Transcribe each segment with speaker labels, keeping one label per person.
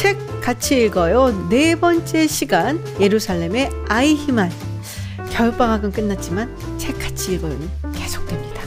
Speaker 1: 책 같이 읽어요. 네 번째 시간 예루살렘의 아이히만. 겨울방학은 끝났지만 책 같이 읽어요는 계속됩니다.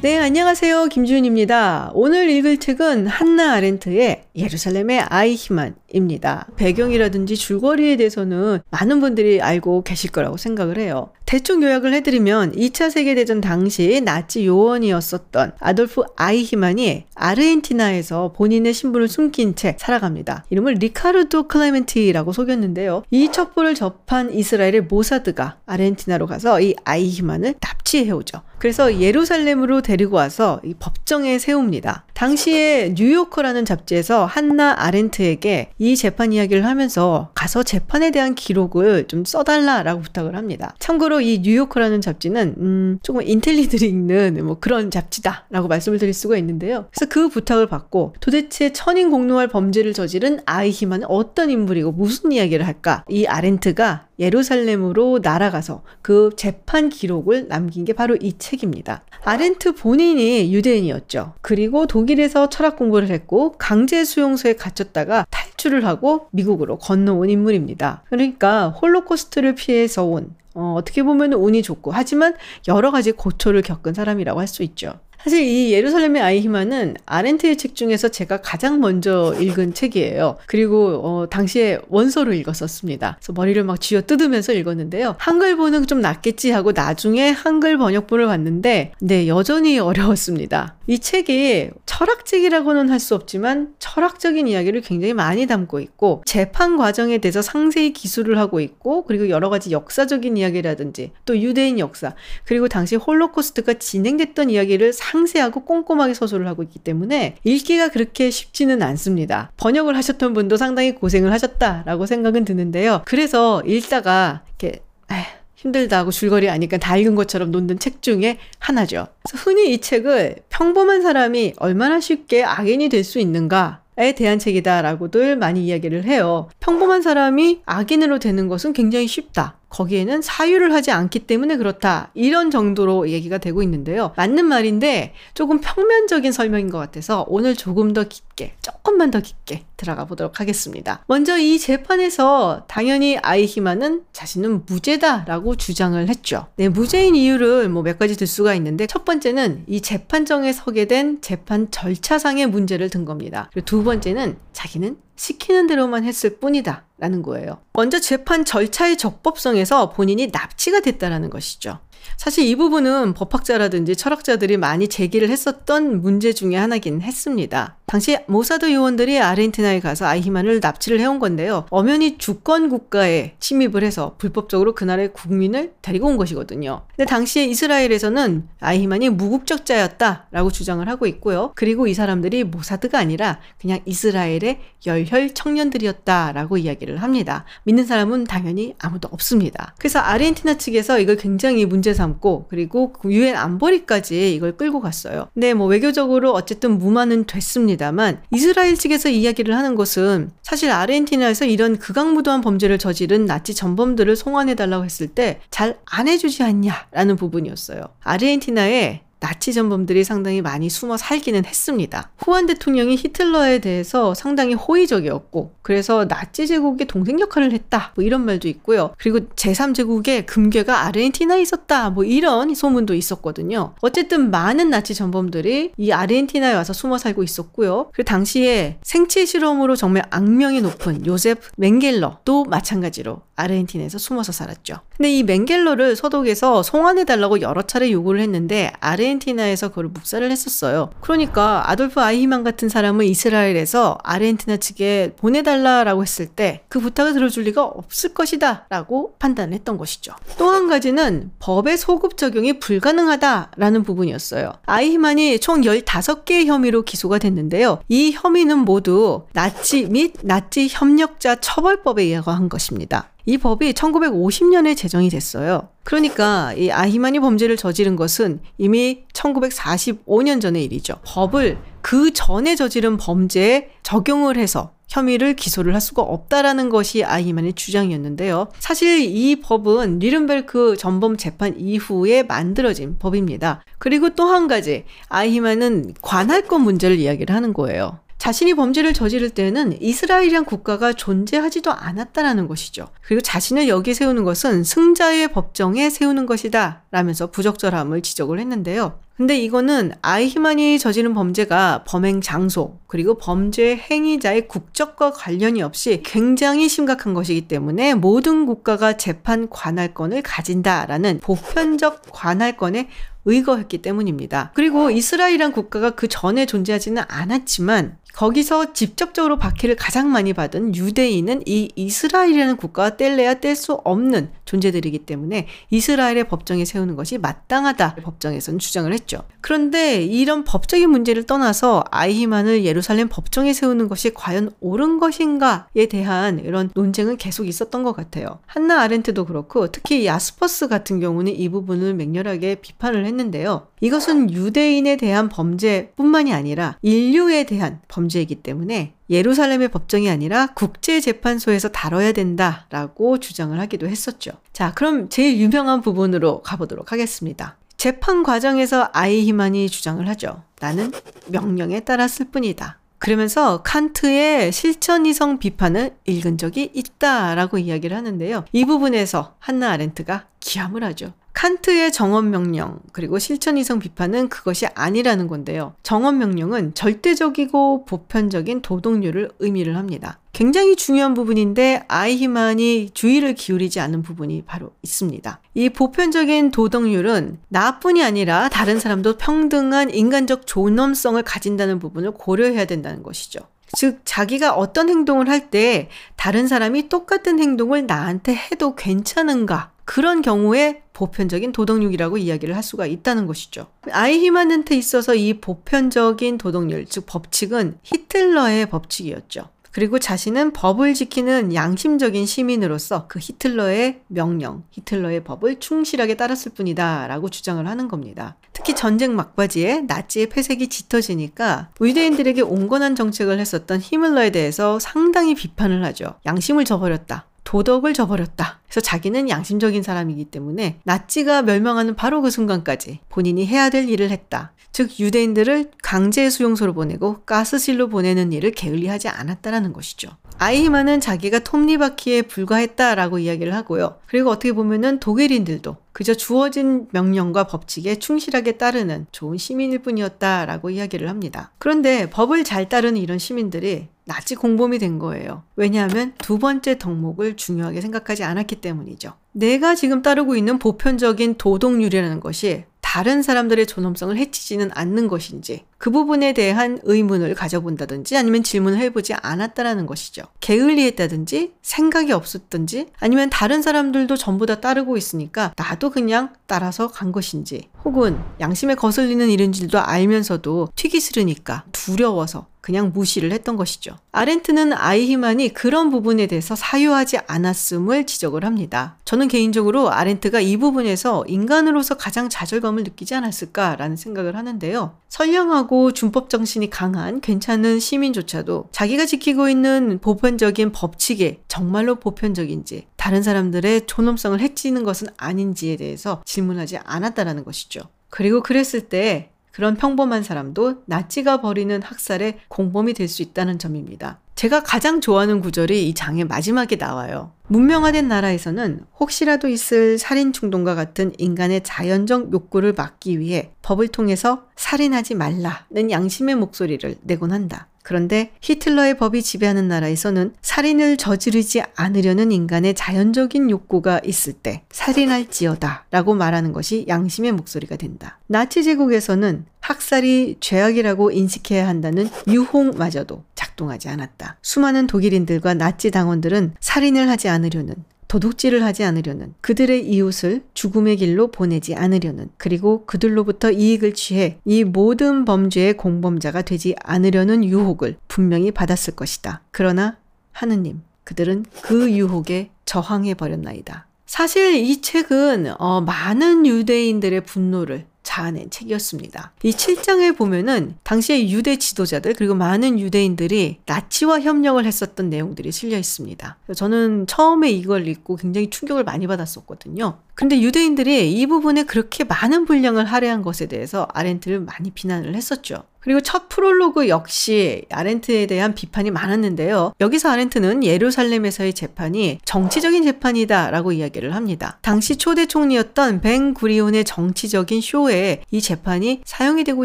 Speaker 1: 네, 안녕하세요. 김주윤입니다. 오늘 읽을 책은 한나 아렌트의 예루살렘의 아이히만입니다. 배경이라든지 줄거리에 대해서는 많은 분들이 알고 계실 거라고 생각을 해요. 대충 요약을 해드리면 2차 세계대전 당시 나치 요원이었었던 아돌프 아이히만이 아르헨티나에서 본인의 신분을 숨긴 채 살아갑니다. 이름을 리카르도 클레멘티라고 속였는데요. 이 첩보를 접한 이스라엘의 모사드가 아르헨티나로 가서 이 아이히만을 납치해오죠. 그래서 예루살렘으로 데리고 와서 이 법정에 세웁니다. 당시에 뉴요커라는 잡지에서 한나 아렌트에게 이 재판 이야기를 하면서 가서 재판에 대한 기록을 좀 써달라라고 부탁을 합니다. 참고로 이 뉴요커라는 잡지는 음, 조금 인텔리들이 읽는 뭐 그런 잡지다라고 말씀을 드릴 수가 있는데요. 그래서 그 부탁을 받고 도대체 천인 공노할 범죄를 저지른 아이히만은 어떤 인물이고 무슨 이야기를 할까? 이 아렌트가 예루살렘으로 날아가서 그 재판 기록을 남긴 게 바로 이 책입니다. 아렌트 본인이 유대인이었죠. 그리고 독일에서 철학 공부를 했고 강제 수용소에 갇혔다가 탈 출을 하고 미국으로 건너온 인물입니다. 그러니까 홀로코스트를 피해서 온 어, 어떻게 보면 운이 좋고 하지만 여러 가지 고초를 겪은 사람이라고 할 수 있죠. 사실 이 예루살렘의 아이히만은 아렌트의 책 중에서 제가 가장 먼저 읽은 책이에요. 그리고 어, 당시에 원서로 읽었었습니다. 그래서 머리를 막 쥐어 뜯으면서 읽었는데요. 한글본은 좀 낫겠지 하고 나중에 한글 번역본을 봤는데 네 여전히 어려웠습니다. 이 책이 철학책이라고는 할 수 없지만 철학적인 이야기를 굉장히 많이 담고 있고 재판 과정에 대해서 상세히 기술을 하고 있고 그리고 여러 가지 역사적인 이야기라든지 또 유대인 역사 그리고 당시 홀로코스트가 진행됐던 이야기를 상세하고 꼼꼼하게 서술을 하고 있기 때문에 읽기가 그렇게 쉽지는 않습니다. 번역을 하셨던 분도 상당히 고생을 하셨다라고 생각은 드는데요. 그래서 읽다가 이렇게 에휴, 힘들다 하고 줄거리 아니까 다 읽은 것처럼 놓는 책 중에 하나죠. 흔히 이 책을 평범한 사람이 얼마나 쉽게 악인이 될 수 있는가 에 대한 책이다라고들 많이 이야기를 해요. 평범한 사람이 악인으로 되는 것은 굉장히 쉽다. 거기에는 사유를 하지 않기 때문에 그렇다. 이런 정도로 얘기가 되고 있는데요. 맞는 말인데 조금 평면적인 설명인 것 같아서 오늘 조금 더 깊게, 조금만 더 깊게 들어가 보도록 하겠습니다. 먼저 이 재판에서 당연히 아이히마는 자신은 무죄다라고 주장을 했죠. 네, 무죄인 이유를 뭐 몇 가지 들 수가 있는데 첫 번째는 이 재판정에 서게 된 재판 절차상의 문제를 든 겁니다. 그리고 두 번째는 자기는 시키는 대로만 했을 뿐이다. 라는 거예요. 먼저 재판 절차의 적법성에서 본인이 납치가 됐다라는 것이죠. 사실 이 부분은 법학자라든지 철학자들이 많이 제기를 했었던 문제 중에 하나긴 했습니다. 당시 모사드 요원들이 아르헨티나에 가서 아이히만을 납치를 해온 건데요. 엄연히 주권 국가에 침입을 해서 불법적으로 그 나라의 국민을 데리고 온 것이거든요. 근데 당시에 이스라엘에서는 아이히만이 무국적자였다라고 주장을 하고 있고요. 그리고 이 사람들이 모사드가 아니라 그냥 이스라엘의 열혈 청년들이었다라고 이야기를 합니다. 믿는 사람은 당연히 아무도 없습니다. 그래서 아르헨티나 측에서 이걸 굉장히 문제 삼고 그리고 유엔 안보리까지 이걸 끌고 갔어요. 근데 뭐 외교적으로 어쨌든 무마는 됐습니다만 이스라엘 측에서 이야기를 하는 것은 사실 아르헨티나에서 이런 극악무도한 범죄를 저지른 나치 전범들을 송환해 달라고 했을 때 잘 안 해주지 않냐라는 부분이었어요. 아르헨티나에 나치 전범들이 상당히 많이 숨어 살기는 했습니다. 후안 대통령이 히틀러에 대해서 상당히 호의적이었고, 그래서 나치 제국의 동생 역할을 했다. 뭐 이런 말도 있고요. 그리고 제3제국의 금괴가 아르헨티나에 있었다. 뭐 이런 소문도 있었거든요. 어쨌든 많은 나치 전범들이 이 아르헨티나에 와서 숨어 살고 있었고요. 그 당시에 생체 실험으로 정말 악명이 높은 요셉 멩겔레도 마찬가지로 아르헨티나에서 숨어서 살았죠. 근데 이 멩겔레를 서독에서 송환해달라고 여러 차례 요구를 했는데 아르헨티나에서 그걸 묵살을 했었어요. 그러니까 아돌프 아이히만 같은 사람을 이스라엘에서 아르헨티나 측에 보내달라라고 했을 때 그 부탁을 들어줄 리가 없을 것이다 라고 판단을 했던 것이죠. 또 한 가지는 법의 소급 적용이 불가능하다라는 부분이었어요. 아이히만이 총 15개의 혐의로 기소가 됐는데요. 이 혐의는 모두 나치 및 나치 협력자 처벌법에 의한 것입니다. 이 법이 1950년에 제정이 됐어요. 그러니까 이 아히만이 범죄를 저지른 것은 이미 1945년 전의 일이죠. 법을 그 전에 저지른 범죄에 적용을 해서 혐의를 기소를 할 수가 없다라는 것이 아이히만의 주장이었는데요. 사실 이 법은 리른벨크 전범 재판 이후에 만들어진 법입니다. 그리고 또 한 가지 아이히만은 관할권 문제를 이야기를 하는 거예요. 자신이 범죄를 저지를 때는 이스라엘이란 국가가 존재하지도 않았다라는 것이죠. 그리고 자신을 여기 세우는 것은 승자의 법정에 세우는 것이다 라면서 부적절함을 지적을 했는데요. 근데 이거는 아이히만이 저지른 범죄가 범행 장소 그리고 범죄 행위자의 국적과 관련이 없이 굉장히 심각한 것이기 때문에 모든 국가가 재판 관할권을 가진다라는 보편적 관할권에 의거했기 때문입니다. 그리고 이스라엘이란 국가가 그 전에 존재하지는 않았지만 거기서 직접적으로 박해를 가장 많이 받은 유대인은 이 이스라엘이라는 국가와 뗄래야 뗄 수 없는 존재들이기 때문에 이스라엘의 법정에 세우는 것이 마땅하다 법정에서는 주장을 했죠. 그런데 이런 법적인 문제를 떠나서 아이히만을 예루살렘 법정에 세우는 것이 과연 옳은 것인가에 대한 이런 논쟁은 계속 있었던 것 같아요. 한나 아렌트도 그렇고 특히 야스퍼스 같은 경우는 이 부분을 맹렬하게 비판을 했는데요. 이것은 유대인에 대한 범죄뿐만이 아니라 인류에 대한 범죄이기 때문에 예루살렘의 법정이 아니라 국제재판소에서 다뤄야 된다라고 주장을 하기도 했었죠. 자, 그럼 제일 유명한 부분으로 가보도록 하겠습니다. 재판 과정에서 아이히만이 주장을 하죠. 나는 명령에 따랐을 뿐이다. 그러면서 칸트의 실천이성 비판을 읽은 적이 있다라고 이야기를 하는데요. 이 부분에서 한나 아렌트가 기함을 하죠. 칸트의 정원 명령 그리고 실천 이성 비판은 그것이 아니라는 건데요. 정원 명령은 절대적이고 보편적인 도덕률을 의미를 합니다. 굉장히 중요한 부분인데 아이히만이 주의를 기울이지 않은 부분이 바로 있습니다. 이 보편적인 도덕률은 나뿐이 아니라 다른 사람도 평등한 인간적 존엄성을 가진다는 부분을 고려해야 된다는 것이죠. 즉, 자기가 어떤 행동을 할 때 다른 사람이 똑같은 행동을 나한테 해도 괜찮은가? 그런 경우에 보편적인 도덕률이라고 이야기를 할 수가 있다는 것이죠. 아이히만한테 있어서 이 보편적인 도덕률, 즉 법칙은 히틀러의 법칙이었죠. 그리고 자신은 법을 지키는 양심적인 시민으로서 그 히틀러의 명령, 히틀러의 법을 충실하게 따랐을 뿐이다 라고 주장을 하는 겁니다. 특히 전쟁 막바지에 나치의 폐색이 짙어지니까 유대인들에게 온건한 정책을 했었던 히틀러에 대해서 상당히 비판을 하죠. 양심을 저버렸다. 도덕을 저버렸다. 그래서 자기는 양심적인 사람이기 때문에 나치가 멸망하는 바로 그 순간까지 본인이 해야 될 일을 했다. 즉 유대인들을 강제 수용소로 보내고 가스실로 보내는 일을 게을리하지 않았다라는 것이죠. 아이히만은 자기가 톱니바퀴에 불과했다라고 이야기를 하고요. 그리고 어떻게 보면은 독일인들도 그저 주어진 명령과 법칙에 충실하게 따르는 좋은 시민일 뿐이었다라고 이야기를 합니다. 그런데 법을 잘 따르는 이런 시민들이 나치 공범이 된 거예요. 왜냐하면 두 번째 덕목을 중요하게 생각하지 않았기 때문이죠. 내가 지금 따르고 있는 보편적인 도덕률이라는 것이 다른 사람들의 존엄성을 해치지는 않는 것인지 그 부분에 대한 의문을 가져본다든지 아니면 질문을 해보지 않았다라는 것이죠. 게을리했다든지 생각이 없었든지 아니면 다른 사람들도 전부 다 따르고 있으니까 나도 그냥 따라서 간 것인지 혹은 양심에 거슬리는 일인 줄도 알면서도 튀기 싫으니까 두려워서 그냥 무시를 했던 것이죠. 아렌트는 아이히만이 그런 부분에 대해서 사유하지 않았음을 지적을 합니다. 저는 개인적으로 아렌트가 이 부분에서 인간으로서 가장 좌절감을 느끼지 않았을까라는 생각을 하는데요. 선량하고 준법 정신이 강한 괜찮은 시민조차도 자기가 지키고 있는 보편적인 법칙에 정말로 보편적인지 다른 사람들의 존엄성을 해치는 것은 아닌지에 대해서 질문하지 않았다라는 것이죠. 그리고 그랬을 때 그런 평범한 사람도 나치가 벌이는 학살의 공범이 될 수 있다는 점입니다. 제가 가장 좋아하는 구절이 이 장의 마지막에 나와요. 문명화된 나라에서는 혹시라도 있을 살인 충동과 같은 인간의 자연적 욕구를 막기 위해 법을 통해서 살인하지 말라는 양심의 목소리를 내곤 한다. 그런데 히틀러의 법이 지배하는 나라에서는 살인을 저지르지 않으려는 인간의 자연적인 욕구가 있을 때 살인할지어다 라고 말하는 것이 양심의 목소리가 된다. 나치 제국에서는 학살이 죄악이라고 인식해야 한다는 유홍마저도 작동하지 않았다. 수많은 독일인들과 나치 당원들은 살인을 하지 않으려는 도둑질을 하지 않으려는 그들의 이웃을 죽음의 길로 보내지 않으려는 그리고 그들로부터 이익을 취해 이 모든 범죄의 공범자가 되지 않으려는 유혹을 분명히 받았을 것이다. 그러나 하느님, 그들은 그 유혹에 저항해 버렸나이다. 사실 이 책은 어, 많은 유대인들의 분노를 자아낸 책이었습니다. 이 7장에 보면은 당시의 유대 지도자들 그리고 많은 유대인들이 나치와 협력을 했었던 내용들이 실려 있습니다. 저는 처음에 이걸 읽고 굉장히 충격을 많이 받았었거든요. 근데 유대인들이 이 부분에 그렇게 많은 분량을 할애한 것에 대해서 아렌트를 많이 비난을 했었죠. 그리고 첫 프롤로그 역시 아렌트에 대한 비판이 많았는데요. 여기서 아렌트는 예루살렘에서의 재판이 정치적인 재판이다라고 이야기를 합니다. 당시 초대 총리였던 벤 구리온의 정치적인 쇼에 이 재판이 사용이 되고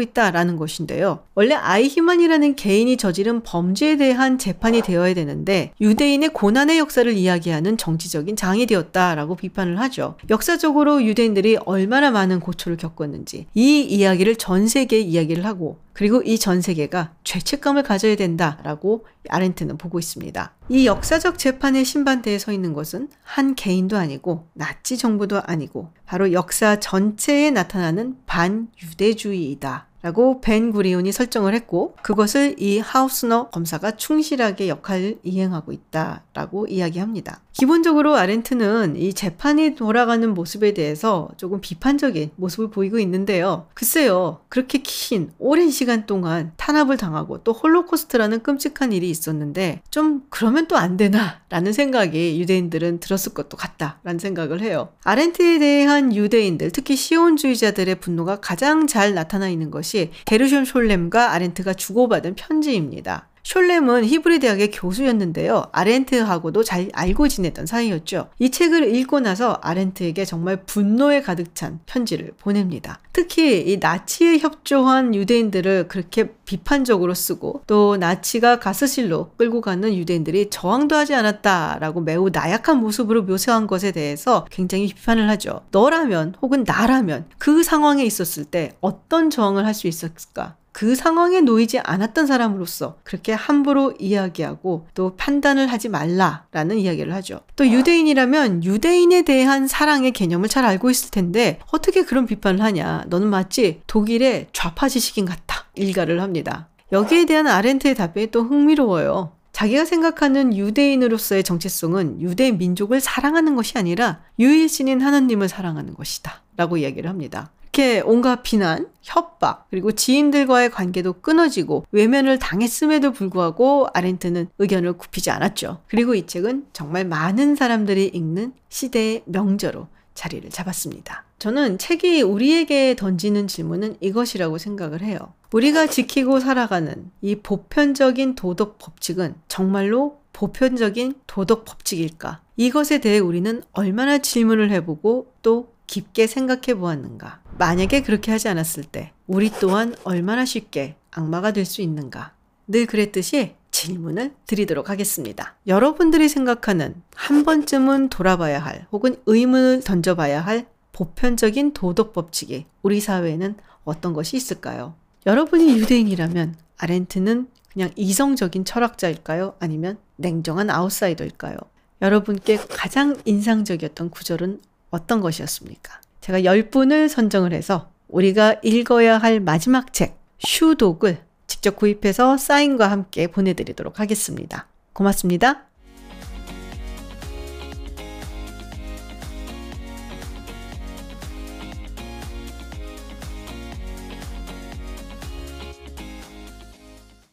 Speaker 1: 있다라는 것인데요. 원래 아이히만이라는 개인이 저지른 범죄에 대한 재판이 되어야 되는데 유대인의 고난의 역사를 이야기하는 정치적인 장이 되었다라고 비판을 하죠. 역사적으로 유대인들이 얼마나 많은 고초를 겪었는지 이 이야기를 전 세계에 이야기를 하고 그리고 이 전 세계가 죄책감을 가져야 된다라고 아렌트는 보고 있습니다. 이 역사적 재판의 신반대에 서 있는 것은 한 개인도 아니고 나치 정부도 아니고 바로 역사 전체에 나타나는 반유대주의이다. 라고 벤 구리온이 설정을 했고 그것을 이 하우스너 검사가 충실하게 역할을 이행하고 있다라고 이야기합니다. 기본적으로 아렌트는 이 재판이 돌아가는 모습에 대해서 조금 비판적인 모습을 보이고 있는데요. 글쎄요, 그렇게 긴 오랜 시간 동안 탄압을 당하고 또 홀로코스트라는 끔찍한 일이 있었는데 좀 그러면 또 안 되나 라는 생각이 유대인들은 들었을 것도 같다라는 생각을 해요. 아렌트에 대한 유대인들, 특히 시온주의자들의 분노가 가장 잘 나타나 있는 것이 게르숀 숄렘과 아렌트가 주고받은 편지입니다. 숄렘은 히브리 대학의 교수였는데요. 아렌트하고도 잘 알고 지냈던 사이였죠. 이 책을 읽고 나서 아렌트에게 정말 분노에 가득 찬 편지를 보냅니다. 특히 이 나치에 협조한 유대인들을 그렇게 비판적으로 쓰고 또 나치가 가스실로 끌고 가는 유대인들이 저항도 하지 않았다라고 매우 나약한 모습으로 묘사한 것에 대해서 굉장히 비판을 하죠. 너라면 혹은 나라면 그 상황에 있었을 때 어떤 저항을 할 수 있었을까? 그 상황에 놓이지 않았던 사람으로서 그렇게 함부로 이야기하고 또 판단을 하지 말라라는 이야기를 하죠. 또 유대인이라면 유대인에 대한 사랑의 개념을 잘 알고 있을 텐데 어떻게 그런 비판을 하냐. 너는 마치 독일의 좌파 지식인 같다. 일가를 합니다. 여기에 대한 아렌트의 답변이 또 흥미로워요. 자기가 생각하는 유대인으로서의 정체성은 유대 민족을 사랑하는 것이 아니라 유일신인 하나님을 사랑하는 것이다. 라고 이야기를 합니다. 이렇게 온갖 비난, 협박, 그리고 지인들과의 관계도 끊어지고 외면을 당했음에도 불구하고 아렌트는 의견을 굽히지 않았죠. 그리고 이 책은 정말 많은 사람들이 읽는 시대의 명저로 자리를 잡았습니다. 저는 책이 우리에게 던지는 질문은 이것이라고 생각을 해요. 우리가 지키고 살아가는 이 보편적인 도덕 법칙은 정말로 보편적인 도덕 법칙일까? 이것에 대해 우리는 얼마나 질문을 해보고 또 깊게 생각해 보았는가? 만약에 그렇게 하지 않았을 때 우리 또한 얼마나 쉽게 악마가 될 수 있는가? 늘 그랬듯이 질문을 드리도록 하겠습니다. 여러분들이 생각하는 한 번쯤은 돌아봐야 할 혹은 의문을 던져봐야 할 보편적인 도덕 법칙이 우리 사회에는 어떤 것이 있을까요? 여러분이 유대인이라면 아렌트는 그냥 이성적인 철학자일까요? 아니면 냉정한 아웃사이더일까요? 여러분께 가장 인상적이었던 구절은 어떤 것이었습니까? 제가 10분을 선정을 해서 우리가 읽어야 할 마지막 책, 슈독을 직접 구입해서 사인과 함께 보내드리도록 하겠습니다. 고맙습니다.